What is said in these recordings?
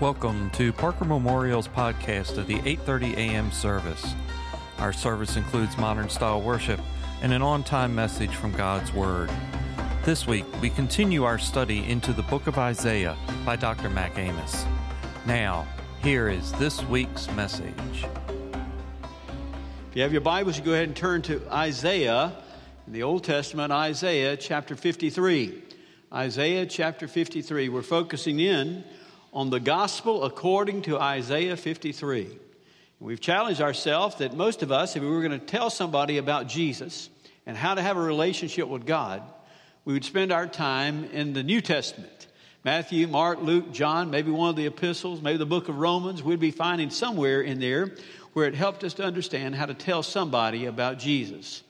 Welcome to Parker Memorial's podcast of the 8:30 a.m. service. Our service includes modern style worship and an on-time message from God's word. This week, we continue our study into the book of Isaiah by Dr. Mac Amos. Now, here is this week's message. If you have your Bibles, you go ahead and turn to Isaiah, in the Old Testament, Isaiah chapter 53. Isaiah chapter 53. We're focusing in on the gospel according to Isaiah 53. We've challenged ourselves that most of us, if we were going to tell somebody about Jesus and how to have a relationship with God, we would spend our time in the New Testament. Matthew, Mark, Luke, John, maybe one of the epistles, maybe the book of Romans, we'd be finding somewhere in there where it helped us to understand how to tell somebody about Jesus.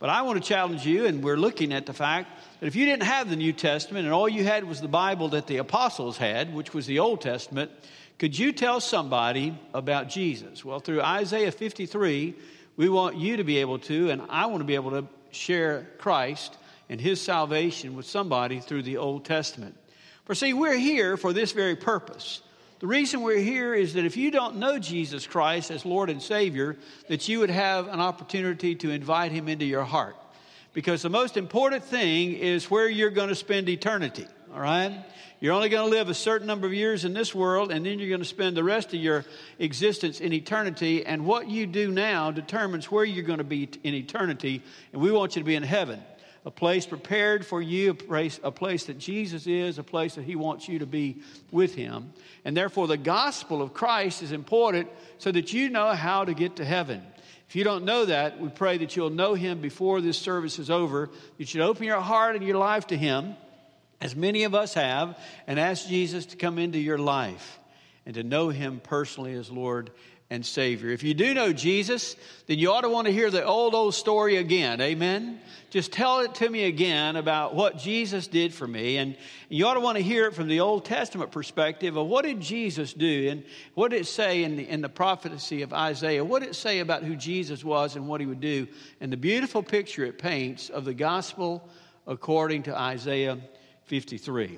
But I want to challenge you, and we're looking at the fact that if you didn't have the New Testament and all you had was the Bible that the apostles had, which was the Old Testament, could you tell somebody about Jesus? Well, through Isaiah 53, we want you to be able to, and I want to be able to share Christ and his salvation with somebody through the Old Testament. For see, we're here for this very purpose. The reason we're here is that if you don't know Jesus Christ as Lord and Savior, that you would have an opportunity to invite Him into your heart. Because the most important thing is where you're going to spend eternity, all right? You're only going to live a certain number of years in this world, and then you're going to spend the rest of your existence in eternity. And what you do now determines where you're going to be in eternity. And we want you to be in heaven a place prepared for you, a place, a place that Jesus is, a place that He wants you to be with Him. And therefore, the gospel of Christ is important so that you know how to get to heaven. If you don't know that, we pray that you'll know Him before this service is over. You should open your heart and your life to Him, as many of us have, and ask Jesus to come into your life and to know Him personally as Lord and Savior. If you do know Jesus, then you ought to want to hear the old, old story again. Amen? Just tell it to me again about what Jesus did for me. And you ought to want to hear it from the Old Testament perspective of what did Jesus do and what did it say in the, in the prophecy of Isaiah? What did it say about who Jesus was and what he would do? And the beautiful picture it paints of the gospel according to Isaiah 53.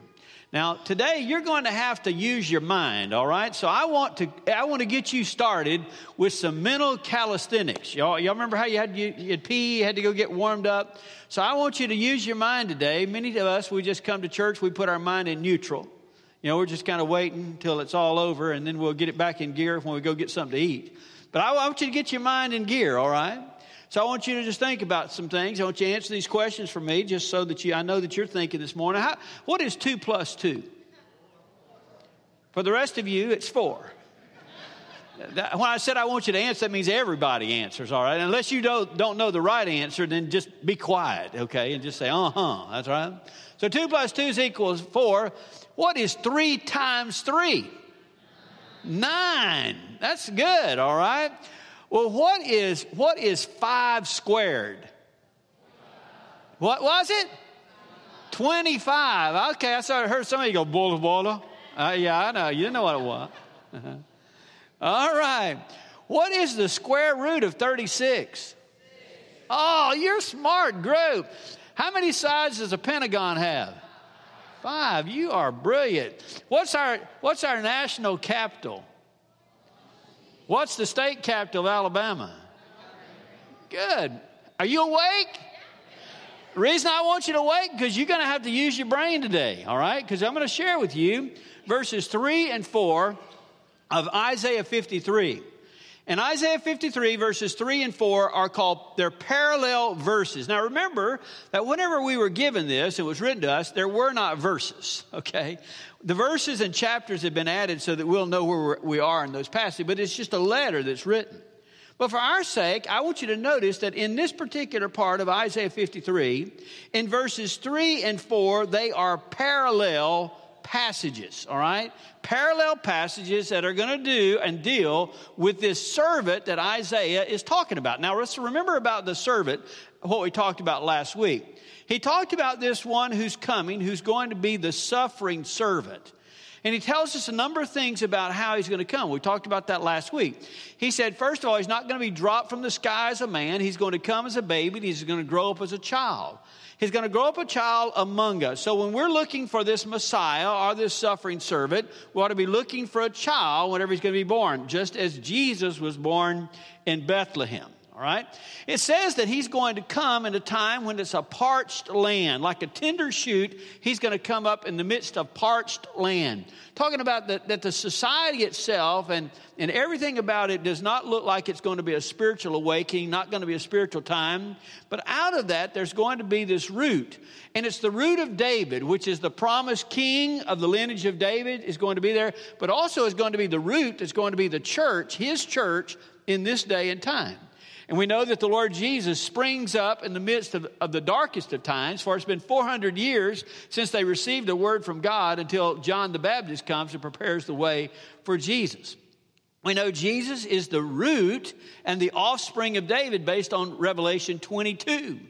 Now, today you're going to have to use your mind, all right? So I want to I want to get you started with some mental calisthenics. Y'all, y'all remember how you had you, you had pee, you had to go get warmed up? So I want you to use your mind today. Many of us we just come to church, we put our mind in neutral. You know, we're just kind of waiting until it's all over and then we'll get it back in gear when we go get something to eat. But I want you to get your mind in gear, all right? So I want you to just think about some things. I want you to answer these questions for me just so that you, I know that you're thinking this morning. How, what is two plus two? For the rest of you, it's four. That, when I said I want you to answer, that means everybody answers, all right? Unless you don't, don't know the right answer, then just be quiet, okay? And just say, uh huh, that's right. So two plus two is equals four. What is three times three? Nine. That's good, all right? Well, what is, what is five squared? What was it? 25. Okay, I started, heard somebody go, bola bola. Uh, yeah, I know. You didn't know what it was. Uh-huh. All right. What is the square root of 36? Oh, you're smart group. How many sides does a pentagon have? Five. You are brilliant. What's our, what's our national capital? What's the state capital of Alabama? Good. Are you awake? Reason I want you to wake because you're going to have to use your brain today, all right? Because I'm going to share with you verses 3 and 4 of Isaiah 53. And Isaiah 53, verses 3 and 4 are called, they're parallel verses. Now remember that whenever we were given this, it was written to us, there were not verses, okay? The verses and chapters have been added so that we'll know where we are in those passages, but it's just a letter that's written. But for our sake, I want you to notice that in this particular part of Isaiah 53, in verses 3 and 4, they are parallel passages, all right? Parallel passages that are going to do and deal with this servant that Isaiah is talking about. Now, let's remember about the servant, what we talked about last week. He talked about this one who's coming, who's going to be the suffering servant. And he tells us a number of things about how he's going to come. We talked about that last week. He said, first of all, he's not going to be dropped from the sky as a man. He's going to come as a baby, he's going to grow up as a child. He's going to grow up a child among us. So when we're looking for this Messiah or this suffering servant, we ought to be looking for a child whenever he's going to be born, just as Jesus was born in Bethlehem. Right? It says that he's going to come in a time when it's a parched land. Like a tender shoot, he's going to come up in the midst of parched land. Talking about the, that the society itself and, and everything about it does not look like it's going to be a spiritual awakening, not going to be a spiritual time. But out of that, there's going to be this root. And it's the root of David, which is the promised king of the lineage of David, is going to be there. But also is going to be the root that's going to be the church, his church, in this day and time. And we know that the Lord Jesus springs up in the midst of, of, the darkest of times, for it's been 400 years since they received a word from God until John the Baptist comes and prepares the way for Jesus. We know Jesus is the root and the offspring of David based on Revelation 22.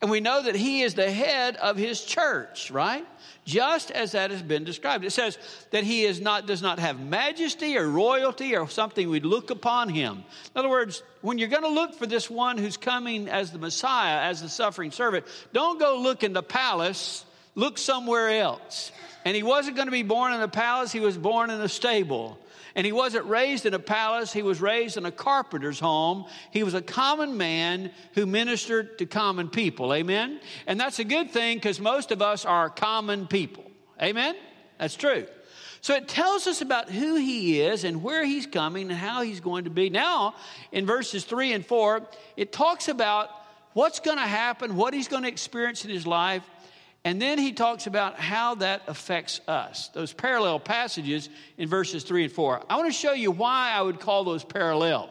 And we know that he is the head of his church, right? Just as that has been described. It says that he is not, does not have majesty or royalty or something we'd look upon him. In other words, when you're going to look for this one who's coming as the Messiah, as the suffering servant, don't go look in the palace, look somewhere else. And he wasn't going to be born in a palace, he was born in a stable. And he wasn't raised in a palace, he was raised in a carpenter's home. He was a common man who ministered to common people. Amen? And that's a good thing because most of us are common people. Amen? That's true. So it tells us about who he is and where he's coming and how he's going to be. Now, in verses 3 and 4, it talks about what's going to happen, what he's going to experience in his life, and then he talks about how that affects us. Those parallel passages in verses 3 and 4. I want to show you why I would call those parallel.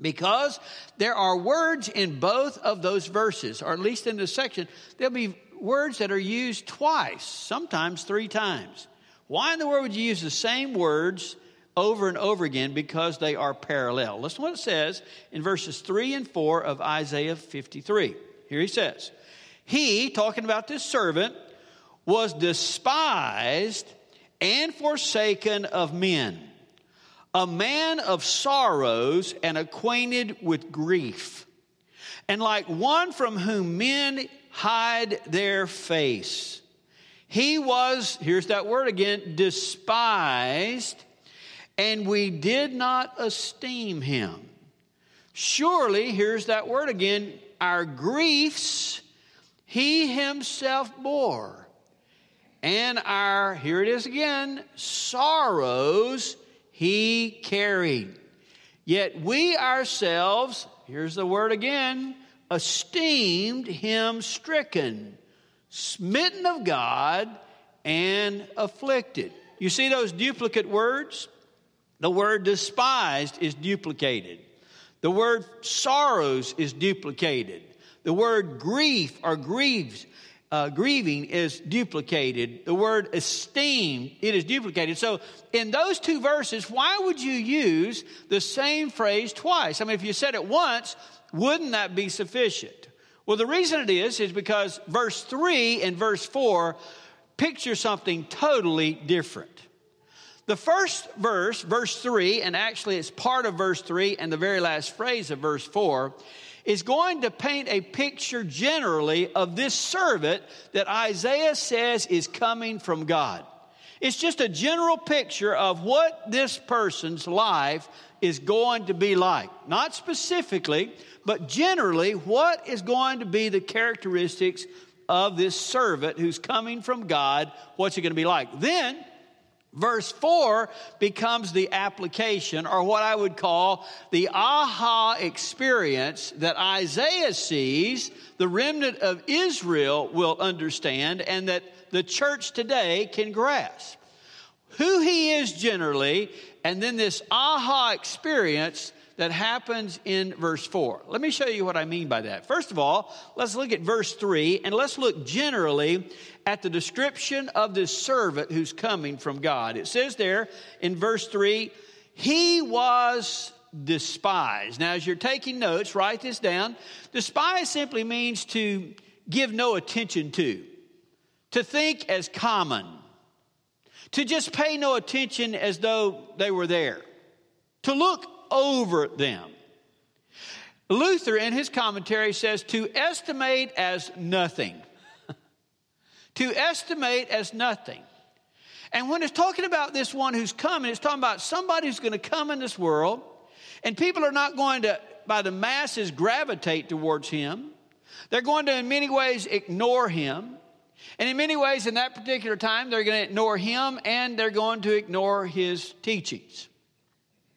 Because there are words in both of those verses, or at least in this section, there'll be words that are used twice, sometimes three times. Why in the world would you use the same words over and over again? Because they are parallel. Listen to what it says in verses 3 and 4 of Isaiah 53. Here he says, he, talking about this servant, was despised and forsaken of men, a man of sorrows and acquainted with grief, and like one from whom men hide their face. He was, here's that word again, despised, and we did not esteem him. Surely, here's that word again, our griefs he himself bore. And our, here it is again, sorrows he carried. Yet we ourselves, here's the word again, esteemed him stricken, smitten of God, and afflicted. You see those duplicate words? The word despised is duplicated. The word sorrows is duplicated. The word grief or grieves, uh, grieving is duplicated. The word esteem, it is duplicated. So in those two verses, why would you use the same phrase twice? I mean, if you said it once, wouldn't that be sufficient? Well, the reason it is, is because verse 3 and verse 4 picture something totally different. The first verse, verse 3, and actually it's part of verse 3 and the very last phrase of verse 4, is going to paint a picture generally of this servant that Isaiah says is coming from God. It's just a general picture of what this person's life is going to be like. Not specifically, but generally, what is going to be the characteristics of this servant who's coming from God? What's he going to be like? Then, Verse 4 becomes the application, or what I would call the aha experience that Isaiah sees, the remnant of Israel will understand, and that the church today can grasp. Who he is generally, and then this aha experience that happens in verse 4. Let me show you what I mean by that. First of all, let's look at verse 3 and let's look generally at the description of this servant who's coming from God. It says there in verse 3, he was despised. Now, as you're taking notes, write this down. Despise simply means to give no attention to, to think as common, to just pay no attention as though they were there, to look over them. Luther, in his commentary, says to estimate as nothing. to estimate as nothing. And when it's talking about this one who's coming, it's talking about somebody who's going to come in this world, and people are not going to, by the masses, gravitate towards him. They're going to, in many ways, ignore him. And in many ways, in that particular time, they're going to ignore him and they're going to ignore his teachings.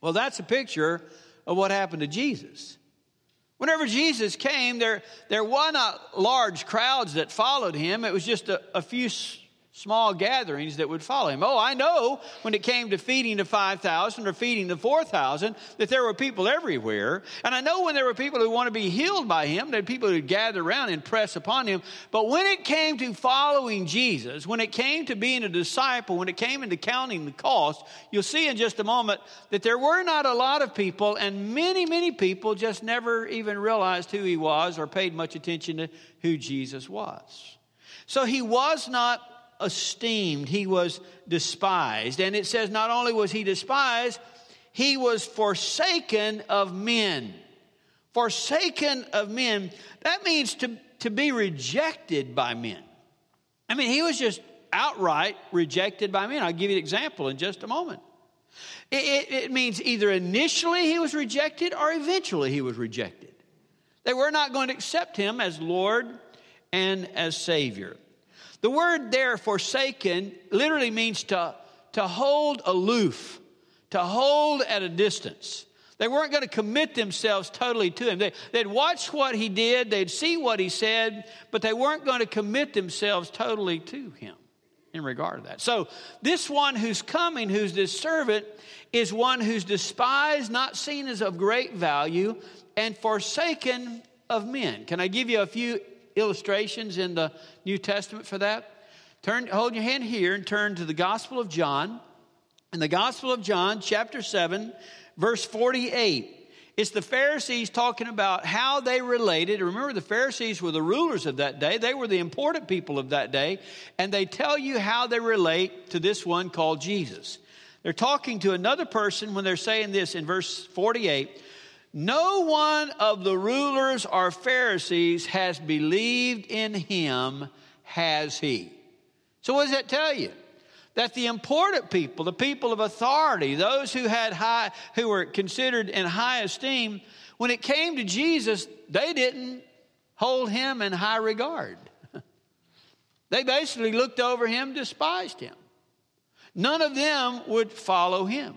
Well, that's a picture of what happened to Jesus. Whenever Jesus came, there, there were not large crowds that followed him. It was just a, a few small gatherings that would follow him. Oh, I know when it came to feeding the 5,000 or feeding the 4,000 that there were people everywhere. And I know when there were people who want to be healed by him, that people would gather around and press upon him. But when it came to following Jesus, when it came to being a disciple, when it came into counting the cost, you'll see in just a moment that there were not a lot of people, and many, many people just never even realized who he was or paid much attention to who Jesus was. So he was not esteemed, he was despised. And it says not only was he despised, he was forsaken of men. Forsaken of men. That means to, to be rejected by men. I mean, he was just outright rejected by men. I'll give you an example in just a moment. It, it, it means either initially he was rejected or eventually he was rejected. They were not going to accept him as Lord and as Savior. The word there, forsaken, literally means to, to hold aloof, to hold at a distance. They weren't going to commit themselves totally to him. They, would watch what he did, they'd see what he said, but they weren't going to commit themselves totally to him in regard to that. So, this one who's coming, who's this servant, is one who's despised, not seen as of great value, and forsaken of men. Can I give you a few illustrations in the New Testament for that? Turn, hold your hand here and turn to the Gospel of John. In the Gospel of John, chapter 7, verse 48. It's the Pharisees talking about how they related. Remember, the Pharisees were the rulers of that day, they were the important people of that day, and they tell you how they relate to this one called Jesus. They're talking to another person when they're saying this in verse 48 no one of the rulers or Pharisees has believed in him, has he? So, what does that tell you? That the important people, the people of authority, those who had high, who were considered in high esteem, when it came to Jesus, they didn't hold him in high regard. they basically looked over him, despised him. None of them would follow him.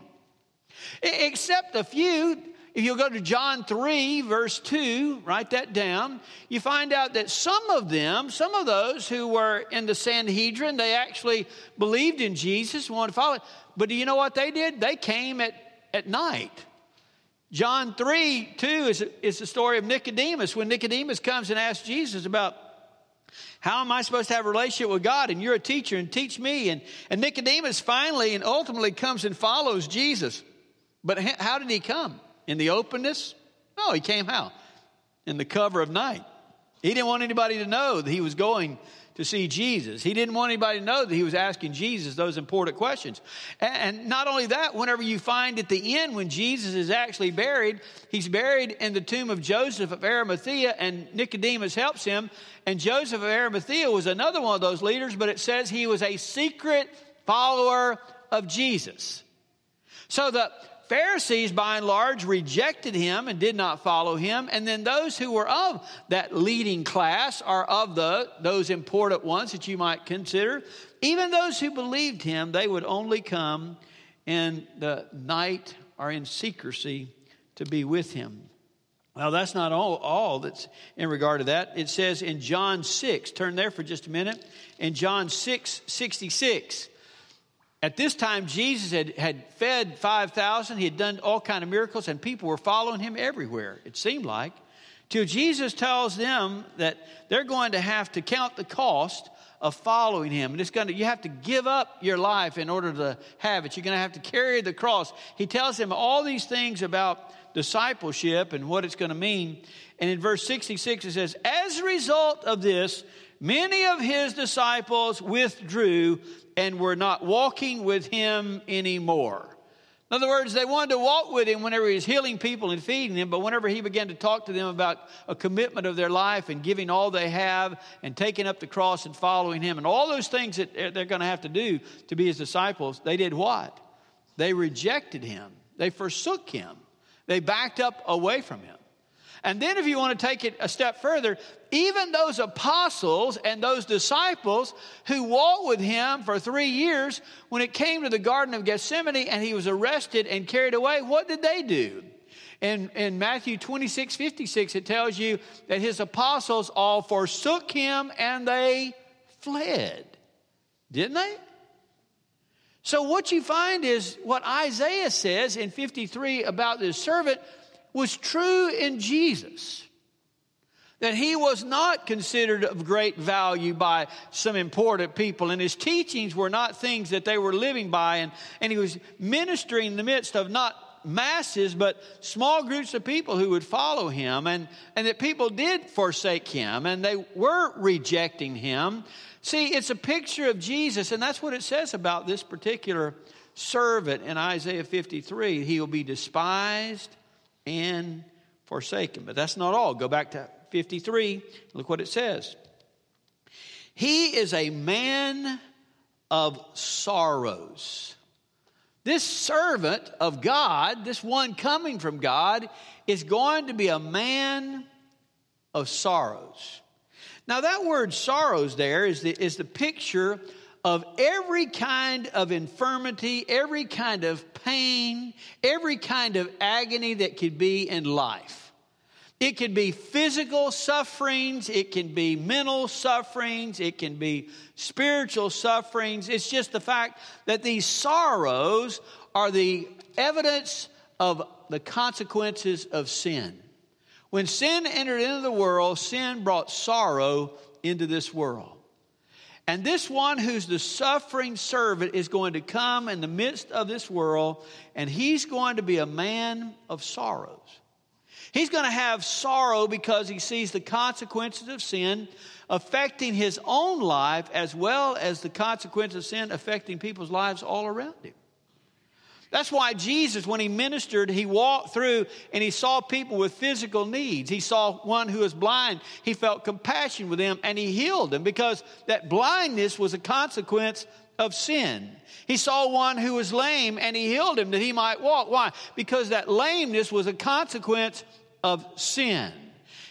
Except a few if you go to John 3, verse 2, write that down, you find out that some of them, some of those who were in the Sanhedrin, they actually believed in Jesus, wanted to follow. But do you know what they did? They came at, at night. John 3, 2 is, is the story of Nicodemus. When Nicodemus comes and asks Jesus about how am I supposed to have a relationship with God? And you're a teacher and teach me. And, and Nicodemus finally and ultimately comes and follows Jesus. But how did he come? In the openness? No, he came how? In the cover of night. He didn't want anybody to know that he was going to see Jesus. He didn't want anybody to know that he was asking Jesus those important questions. And not only that, whenever you find at the end when Jesus is actually buried, he's buried in the tomb of Joseph of Arimathea, and Nicodemus helps him. And Joseph of Arimathea was another one of those leaders, but it says he was a secret follower of Jesus. So the Pharisees, by and large, rejected him and did not follow him. And then those who were of that leading class are of the, those important ones that you might consider. Even those who believed him, they would only come in the night or in secrecy to be with him. Well, that's not all, all that's in regard to that. It says in John 6, turn there for just a minute. In John 6 66, at this time, Jesus had, had fed 5,000. He had done all kind of miracles, and people were following him everywhere, it seemed like. Till Jesus tells them that they're going to have to count the cost of following him. And it's going to, you have to give up your life in order to have it. You're going to have to carry the cross. He tells them all these things about discipleship and what it's going to mean. And in verse 66, it says, As a result of this, many of his disciples withdrew and were not walking with him anymore. In other words, they wanted to walk with him whenever he was healing people and feeding them, but whenever he began to talk to them about a commitment of their life and giving all they have and taking up the cross and following him and all those things that they're going to have to do to be his disciples, they did what? They rejected him. They forsook him. They backed up away from him. And then, if you want to take it a step further, even those apostles and those disciples who walked with him for three years, when it came to the Garden of Gethsemane and he was arrested and carried away, what did they do? In, in Matthew 26 56, it tells you that his apostles all forsook him and they fled. Didn't they? So, what you find is what Isaiah says in 53 about this servant was true in Jesus. That he was not considered of great value by some important people, and his teachings were not things that they were living by, and, and he was ministering in the midst of not masses, but small groups of people who would follow him, and, and that people did forsake him, and they were rejecting him. See, it's a picture of Jesus, and that's what it says about this particular servant in Isaiah 53. He will be despised and forsaken. But that's not all. Go back to 53. Look what it says. He is a man of sorrows. This servant of God, this one coming from God, is going to be a man of sorrows. Now, that word sorrows there is the, is the picture of every kind of infirmity, every kind of pain, every kind of agony that could be in life. It could be physical sufferings, it can be mental sufferings, it can be spiritual sufferings. It's just the fact that these sorrows are the evidence of the consequences of sin. When sin entered into the world, sin brought sorrow into this world. And this one who's the suffering servant is going to come in the midst of this world, and he's going to be a man of sorrows. He's going to have sorrow because he sees the consequences of sin affecting his own life as well as the consequences of sin affecting people's lives all around him. That's why Jesus, when he ministered, he walked through and he saw people with physical needs. He saw one who was blind. He felt compassion with them and he healed them because that blindness was a consequence of sin. He saw one who was lame and he healed him that he might walk. Why? Because that lameness was a consequence of sin.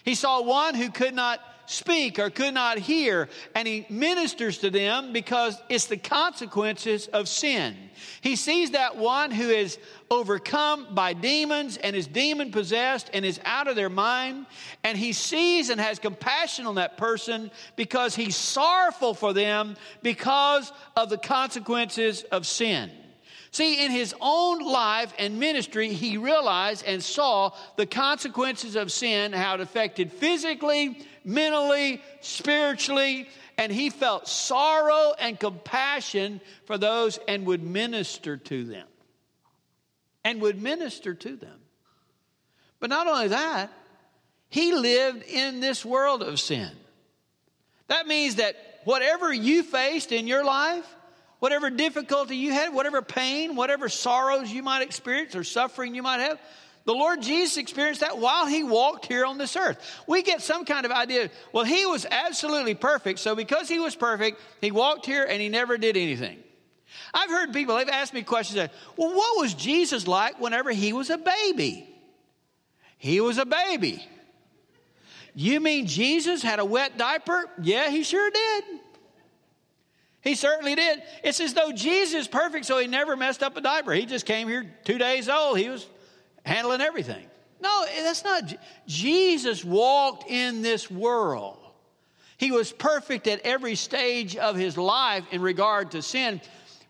He saw one who could not speak or could not hear, and he ministers to them because it's the consequences of sin. He sees that one who is overcome by demons and is demon possessed and is out of their mind, and he sees and has compassion on that person because he's sorrowful for them because of the consequences of sin. See, in his own life and ministry, he realized and saw the consequences of sin, how it affected physically, mentally, spiritually, and he felt sorrow and compassion for those and would minister to them. And would minister to them. But not only that, he lived in this world of sin. That means that whatever you faced in your life, whatever difficulty you had, whatever pain, whatever sorrows you might experience or suffering you might have, the Lord Jesus experienced that while he walked here on this earth. We get some kind of idea, well, he was absolutely perfect, so because he was perfect, he walked here and he never did anything. I've heard people, they've asked me questions, well, what was Jesus like whenever he was a baby? He was a baby. You mean Jesus had a wet diaper? Yeah, he sure did. He certainly did. It's as though Jesus is perfect, so he never messed up a diaper. He just came here two days old. He was handling everything. No, that's not. Jesus walked in this world. He was perfect at every stage of his life in regard to sin.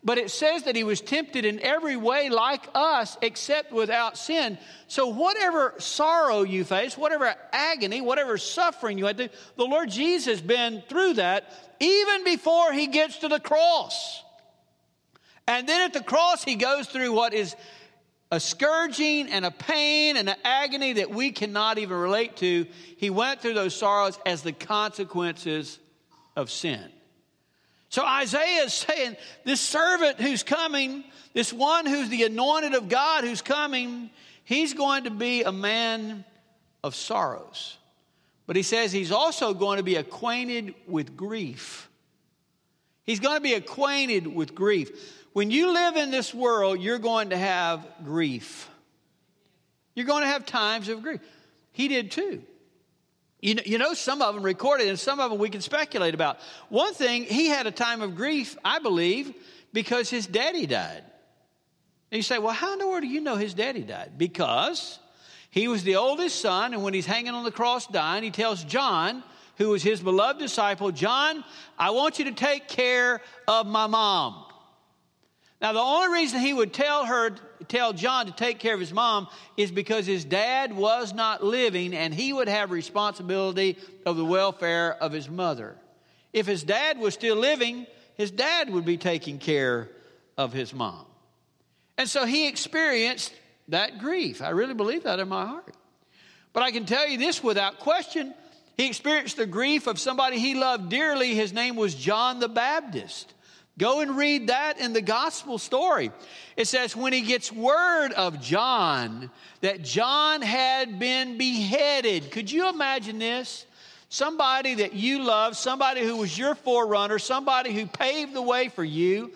But it says that he was tempted in every way like us, except without sin. So, whatever sorrow you face, whatever agony, whatever suffering you had to, the Lord Jesus has been through that even before he gets to the cross. And then at the cross, he goes through what is a scourging and a pain and an agony that we cannot even relate to. He went through those sorrows as the consequences of sin. So Isaiah is saying, this servant who's coming, this one who's the anointed of God who's coming, he's going to be a man of sorrows. But he says he's also going to be acquainted with grief. He's going to be acquainted with grief. When you live in this world, you're going to have grief. You're going to have times of grief. He did too. You know, you know, some of them recorded, and some of them we can speculate about. One thing, he had a time of grief, I believe, because his daddy died. And you say, well, how in the world do you know his daddy died? Because he was the oldest son, and when he's hanging on the cross dying, he tells John, who was his beloved disciple, John, I want you to take care of my mom. Now, the only reason he would tell her, tell John to take care of his mom is because his dad was not living and he would have responsibility of the welfare of his mother. If his dad was still living, his dad would be taking care of his mom. And so he experienced that grief. I really believe that in my heart. But I can tell you this without question. He experienced the grief of somebody he loved dearly. His name was John the Baptist. Go and read that in the gospel story. It says, when he gets word of John, that John had been beheaded. Could you imagine this? Somebody that you love, somebody who was your forerunner, somebody who paved the way for you.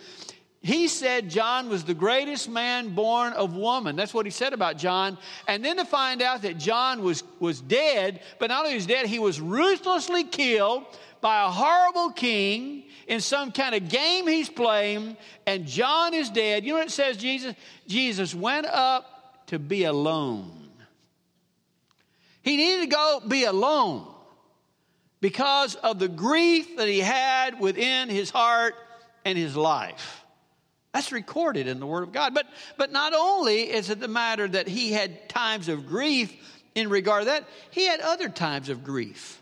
He said John was the greatest man born of woman. That's what he said about John. And then to find out that John was, was dead, but not only was dead, he was ruthlessly killed by a horrible king in some kind of game he's playing, and John is dead. You know what it says, Jesus? Jesus went up to be alone. He needed to go be alone because of the grief that he had within his heart and his life. That's recorded in the Word of God. But, but not only is it the matter that he had times of grief in regard to that, he had other times of grief.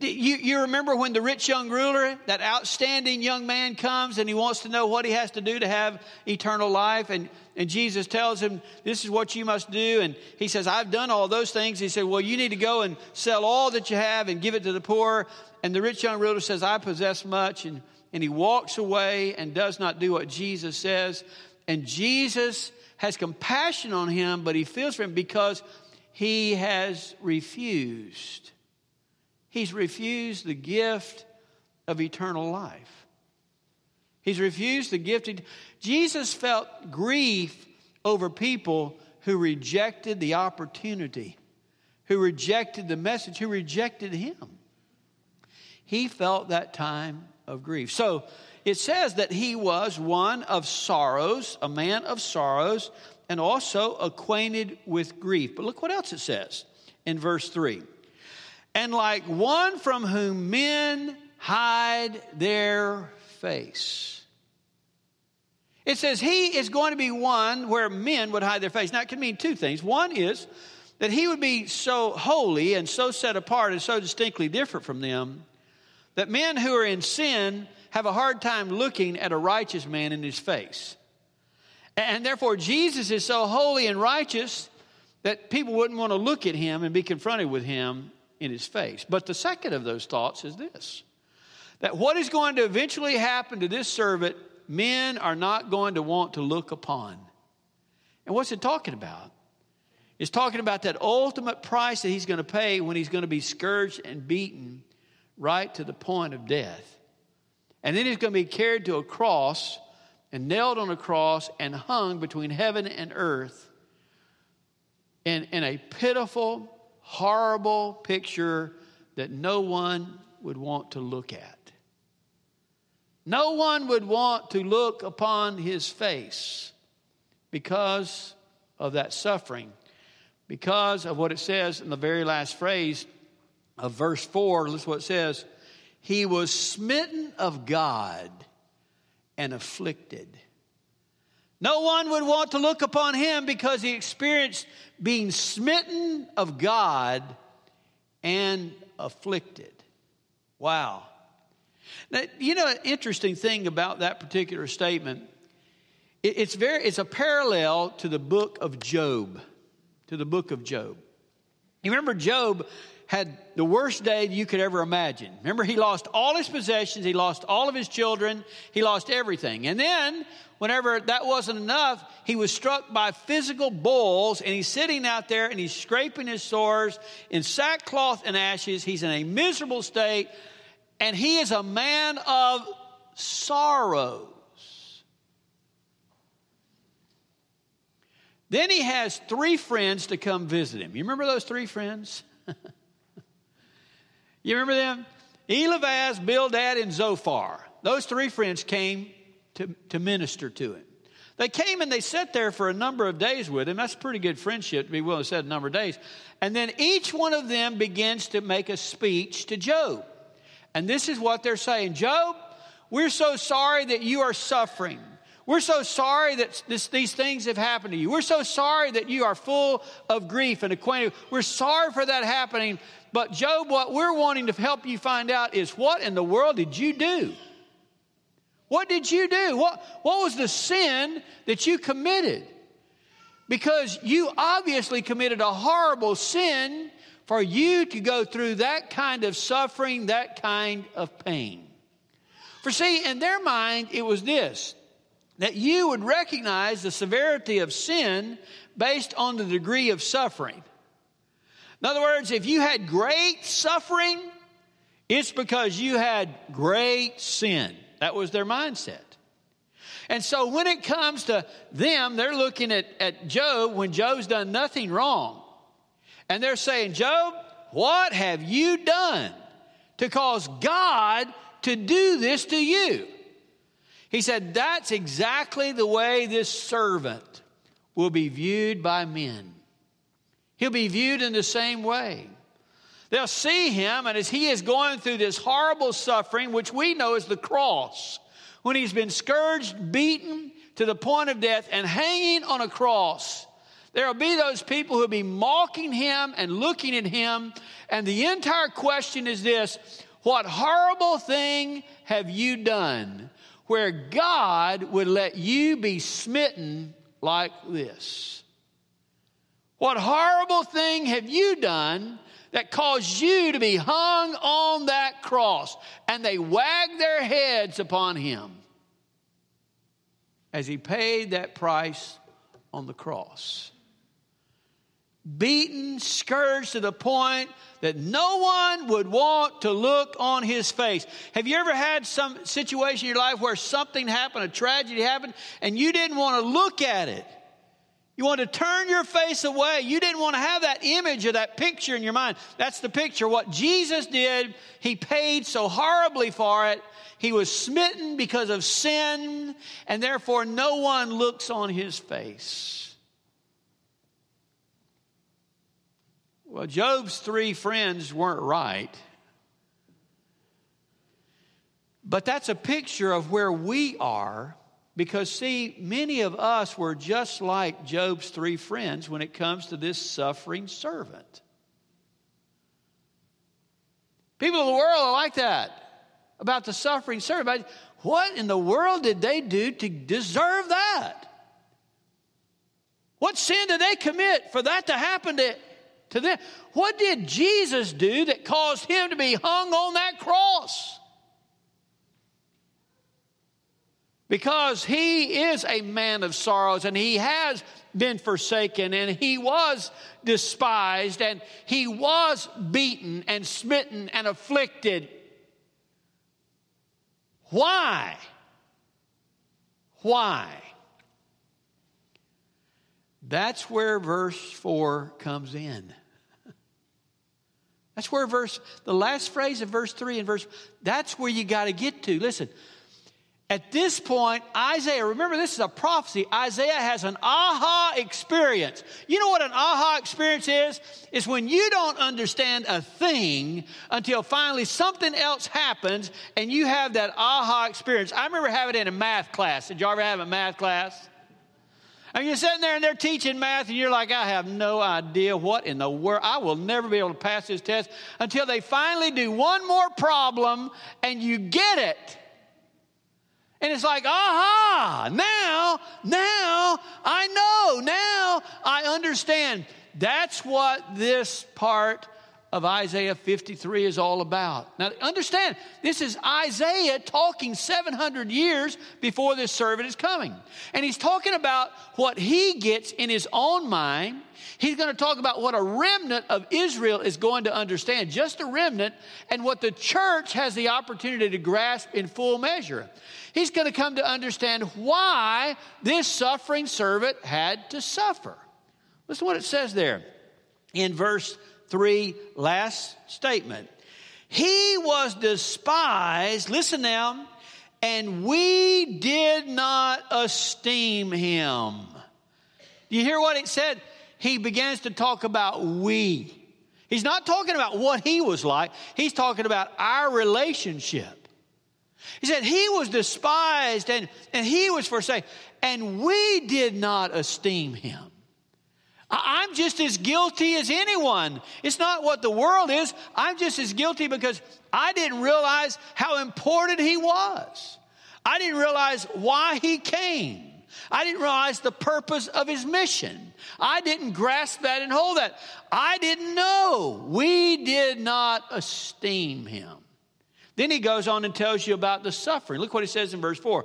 You, you remember when the rich young ruler, that outstanding young man, comes and he wants to know what he has to do to have eternal life. And, and Jesus tells him, This is what you must do. And he says, I've done all those things. He said, Well, you need to go and sell all that you have and give it to the poor. And the rich young ruler says, I possess much. And, and he walks away and does not do what Jesus says. And Jesus has compassion on him, but he feels for him because he has refused He's refused the gift of eternal life. He's refused the gift. Jesus felt grief over people who rejected the opportunity, who rejected the message, who rejected him. He felt that time of grief. So it says that he was one of sorrows, a man of sorrows, and also acquainted with grief. But look what else it says in verse 3 and like one from whom men hide their face. It says he is going to be one where men would hide their face. Now, it can mean two things. One is that he would be so holy and so set apart and so distinctly different from them that men who are in sin have a hard time looking at a righteous man in his face. And therefore, Jesus is so holy and righteous that people wouldn't want to look at him and be confronted with him in his face. But the second of those thoughts is this that what is going to eventually happen to this servant, men are not going to want to look upon. And what's it talking about? It's talking about that ultimate price that he's going to pay when he's going to be scourged and beaten right to the point of death. And then he's going to be carried to a cross and nailed on a cross and hung between heaven and earth in, in a pitiful, horrible picture that no one would want to look at. No one would want to look upon his face because of that suffering, because of what it says in the very last phrase of verse 4. Listen what it says He was smitten of God and afflicted. No one would want to look upon him because he experienced being smitten of God and afflicted. Wow. Now, you know, an interesting thing about that particular statement, it's, very, it's a parallel to the book of Job, to the book of Job. You remember Job had the worst day you could ever imagine. Remember, he lost all his possessions, he lost all of his children, he lost everything. And then, whenever that wasn't enough, he was struck by physical boils, and he's sitting out there and he's scraping his sores in sackcloth and ashes. He's in a miserable state, and he is a man of sorrows. Then he has three friends to come visit him. You remember those three friends? you remember them? Eliphaz, Bildad, and Zophar. Those three friends came to, to minister to him. They came and they sat there for a number of days with him. That's pretty good friendship to be willing to sit a number of days. And then each one of them begins to make a speech to Job. And this is what they're saying Job, we're so sorry that you are suffering. We're so sorry that this, these things have happened to you. We're so sorry that you are full of grief and acquainted. We're sorry for that happening. But, Job, what we're wanting to help you find out is what in the world did you do? What did you do? What, what was the sin that you committed? Because you obviously committed a horrible sin for you to go through that kind of suffering, that kind of pain. For see, in their mind, it was this that you would recognize the severity of sin based on the degree of suffering. In other words, if you had great suffering, it's because you had great sin. That was their mindset. And so when it comes to them, they're looking at, at Job when Job's done nothing wrong. And they're saying, Job, what have you done to cause God to do this to you? He said, That's exactly the way this servant will be viewed by men. He'll be viewed in the same way. They'll see him, and as he is going through this horrible suffering, which we know is the cross, when he's been scourged, beaten to the point of death, and hanging on a cross, there will be those people who will be mocking him and looking at him. And the entire question is this What horrible thing have you done where God would let you be smitten like this? What horrible thing have you done that caused you to be hung on that cross? And they wagged their heads upon him as he paid that price on the cross. Beaten, scourged to the point that no one would want to look on his face. Have you ever had some situation in your life where something happened, a tragedy happened, and you didn't want to look at it? You want to turn your face away. You didn't want to have that image or that picture in your mind. That's the picture. What Jesus did, He paid so horribly for it. He was smitten because of sin, and therefore no one looks on His face. Well, Job's three friends weren't right. But that's a picture of where we are because, see, many of us were just like Job's three friends when it comes to this suffering servant. People of the world are like that about the suffering servant. What in the world did they do to deserve that? What sin did they commit for that to happen to to them. What did Jesus do that caused him to be hung on that cross? Because he is a man of sorrows and he has been forsaken and he was despised and he was beaten and smitten and afflicted. Why? Why? That's where verse 4 comes in. That's where verse, the last phrase of verse 3 and verse, that's where you got to get to. Listen, at this point, Isaiah, remember this is a prophecy. Isaiah has an aha experience. You know what an aha experience is? Is when you don't understand a thing until finally something else happens and you have that aha experience. I remember having it in a math class. Did you ever have a math class? And you're sitting there and they're teaching math, and you're like, I have no idea what in the world. I will never be able to pass this test until they finally do one more problem and you get it. And it's like, aha, now, now I know, now I understand. that's what this part of Isaiah 53 is all about. Now, understand, this is Isaiah talking 700 years before this servant is coming. And he's talking about what he gets in his own mind. He's going to talk about what a remnant of Israel is going to understand, just a remnant, and what the church has the opportunity to grasp in full measure. He's going to come to understand why this suffering servant had to suffer. Listen to what it says there in verse 3, last statement. He was despised, listen now, and we did not esteem him. Do you hear what it said? He begins to talk about we. He's not talking about what he was like, he's talking about our relationship. He said, He was despised and, and he was forsaken, and we did not esteem him. I'm just as guilty as anyone. It's not what the world is. I'm just as guilty because I didn't realize how important he was. I didn't realize why he came. I didn't realize the purpose of his mission. I didn't grasp that and hold that. I didn't know. We did not esteem him. Then he goes on and tells you about the suffering. Look what he says in verse 4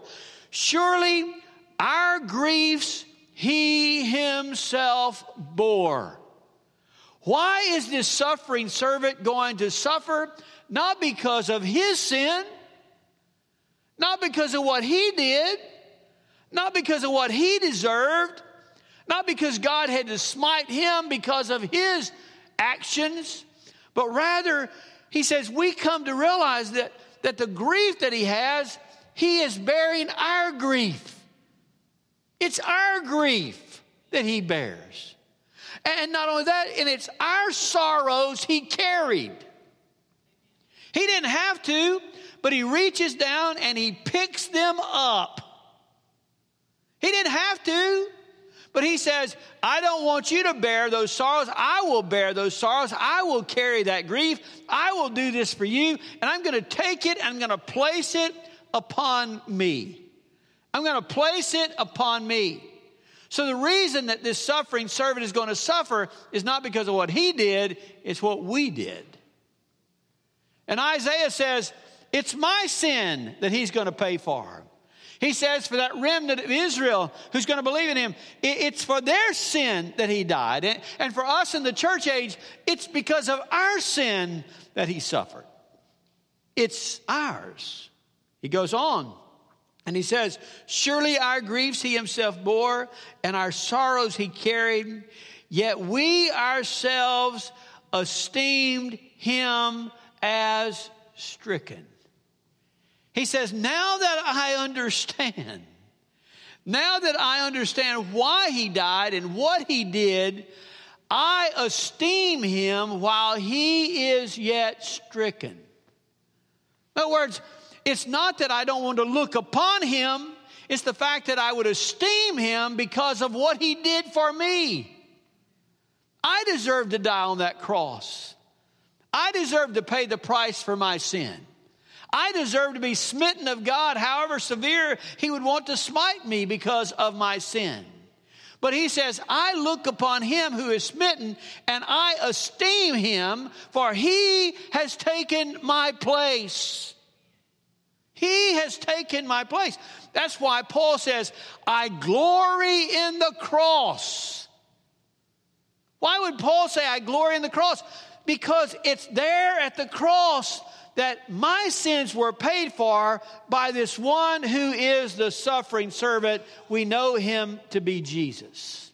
Surely our griefs he himself bore. Why is this suffering servant going to suffer? Not because of his sin, not because of what he did, not because of what he deserved, not because God had to smite him because of his actions, but rather, he says, we come to realize that, that the grief that he has, he is bearing our grief. It's our grief that he bears. And not only that, and it's our sorrows he carried. He didn't have to, but he reaches down and he picks them up. He didn't have to, but he says, I don't want you to bear those sorrows. I will bear those sorrows. I will carry that grief. I will do this for you. And I'm going to take it, I'm going to place it upon me. I'm going to place it upon me. So the reason that this suffering servant is going to suffer is not because of what he did, it's what we did. And Isaiah says, It's my sin that he's going to pay for. He says, For that remnant of Israel who's going to believe in him, it's for their sin that he died. And for us in the church age, it's because of our sin that he suffered. It's ours. He goes on. And he says, Surely our griefs he himself bore, and our sorrows he carried, yet we ourselves esteemed him as stricken. He says, Now that I understand, now that I understand why he died and what he did, I esteem him while he is yet stricken. In other words, it's not that I don't want to look upon him, it's the fact that I would esteem him because of what he did for me. I deserve to die on that cross. I deserve to pay the price for my sin. I deserve to be smitten of God, however severe He would want to smite me because of my sin. But He says, I look upon Him who is smitten and I esteem Him, for He has taken my place. He has taken my place. That's why Paul says, I glory in the cross. Why would Paul say, I glory in the cross? Because it's there at the cross that my sins were paid for by this one who is the suffering servant. We know him to be Jesus.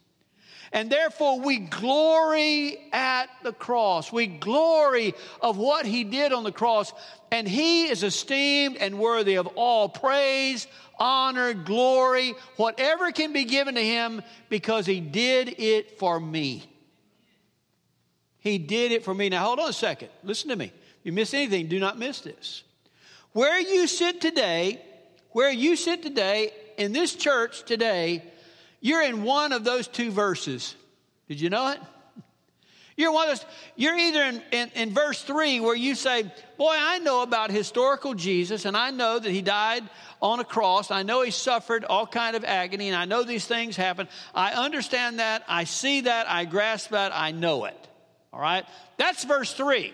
And therefore, we glory at the cross. We glory of what he did on the cross. And he is esteemed and worthy of all praise, honor, glory, whatever can be given to him because he did it for me. He did it for me. Now, hold on a second. Listen to me. If you miss anything, do not miss this. Where you sit today, where you sit today in this church today, you're in one of those two verses. Did you know it? You're one of those, you're either in, in, in, verse 3 where you say, Boy, I know about historical Jesus, and I know that he died on a cross. I know he suffered all kind of agony, and I know these things happen. I understand that. I see that. I grasp that. I know it. All right? That's verse 3.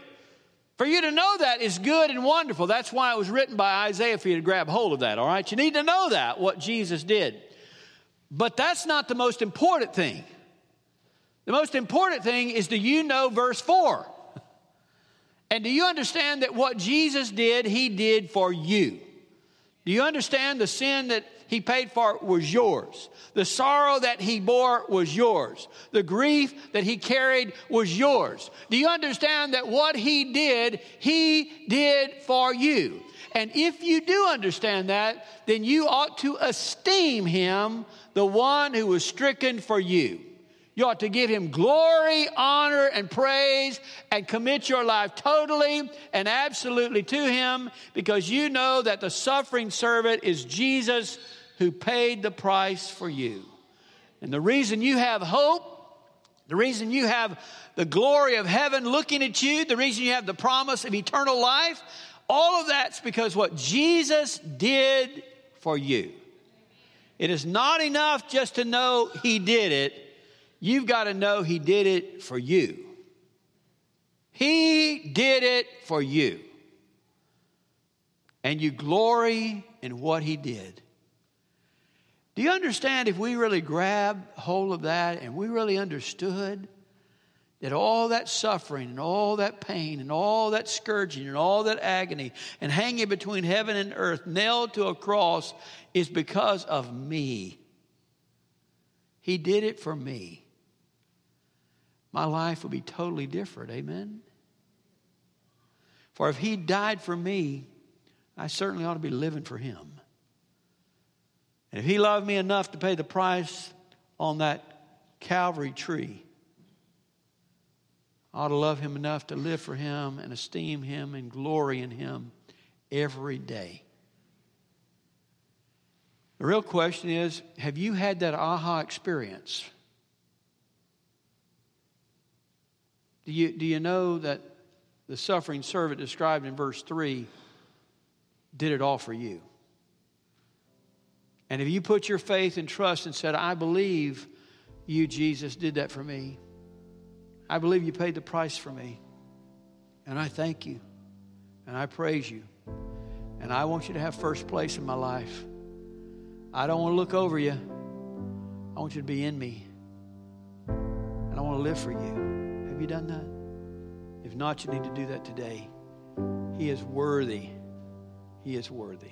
For you to know that is good and wonderful. That's why it was written by Isaiah for you to grab hold of that, all right? You need to know that, what Jesus did. But that's not the most important thing. The most important thing is do you know verse 4? And do you understand that what Jesus did, he did for you? Do you understand the sin that he paid for was yours? The sorrow that he bore was yours. The grief that he carried was yours. Do you understand that what he did, he did for you? And if you do understand that, then you ought to esteem him, the one who was stricken for you. You ought to give him glory, honor, and praise and commit your life totally and absolutely to him because you know that the suffering servant is Jesus who paid the price for you. And the reason you have hope, the reason you have the glory of heaven looking at you, the reason you have the promise of eternal life, all of that's because what Jesus did for you. It is not enough just to know he did it. You've got to know He did it for you. He did it for you. And you glory in what He did. Do you understand if we really grabbed hold of that and we really understood that all that suffering and all that pain and all that scourging and all that agony and hanging between heaven and earth, nailed to a cross, is because of me? He did it for me my life would be totally different. Amen? For if he died for me, I certainly ought to be living for him. And if he loved me enough to pay the price on that Calvary tree, I ought to love him enough to live for him and esteem him and glory in him every day. The real question is have you had that aha experience? Do you, do you know that the suffering servant described in verse 3 did it all for you? And if you put your faith and trust and said, I believe you, Jesus, did that for me, I believe you paid the price for me, and I thank you, and I praise you, and I want you to have first place in my life. I don't want to look over you, I want you to be in me, and I want to live for you. Have you done that? If not, you need to do that today. He is worthy. He is worthy.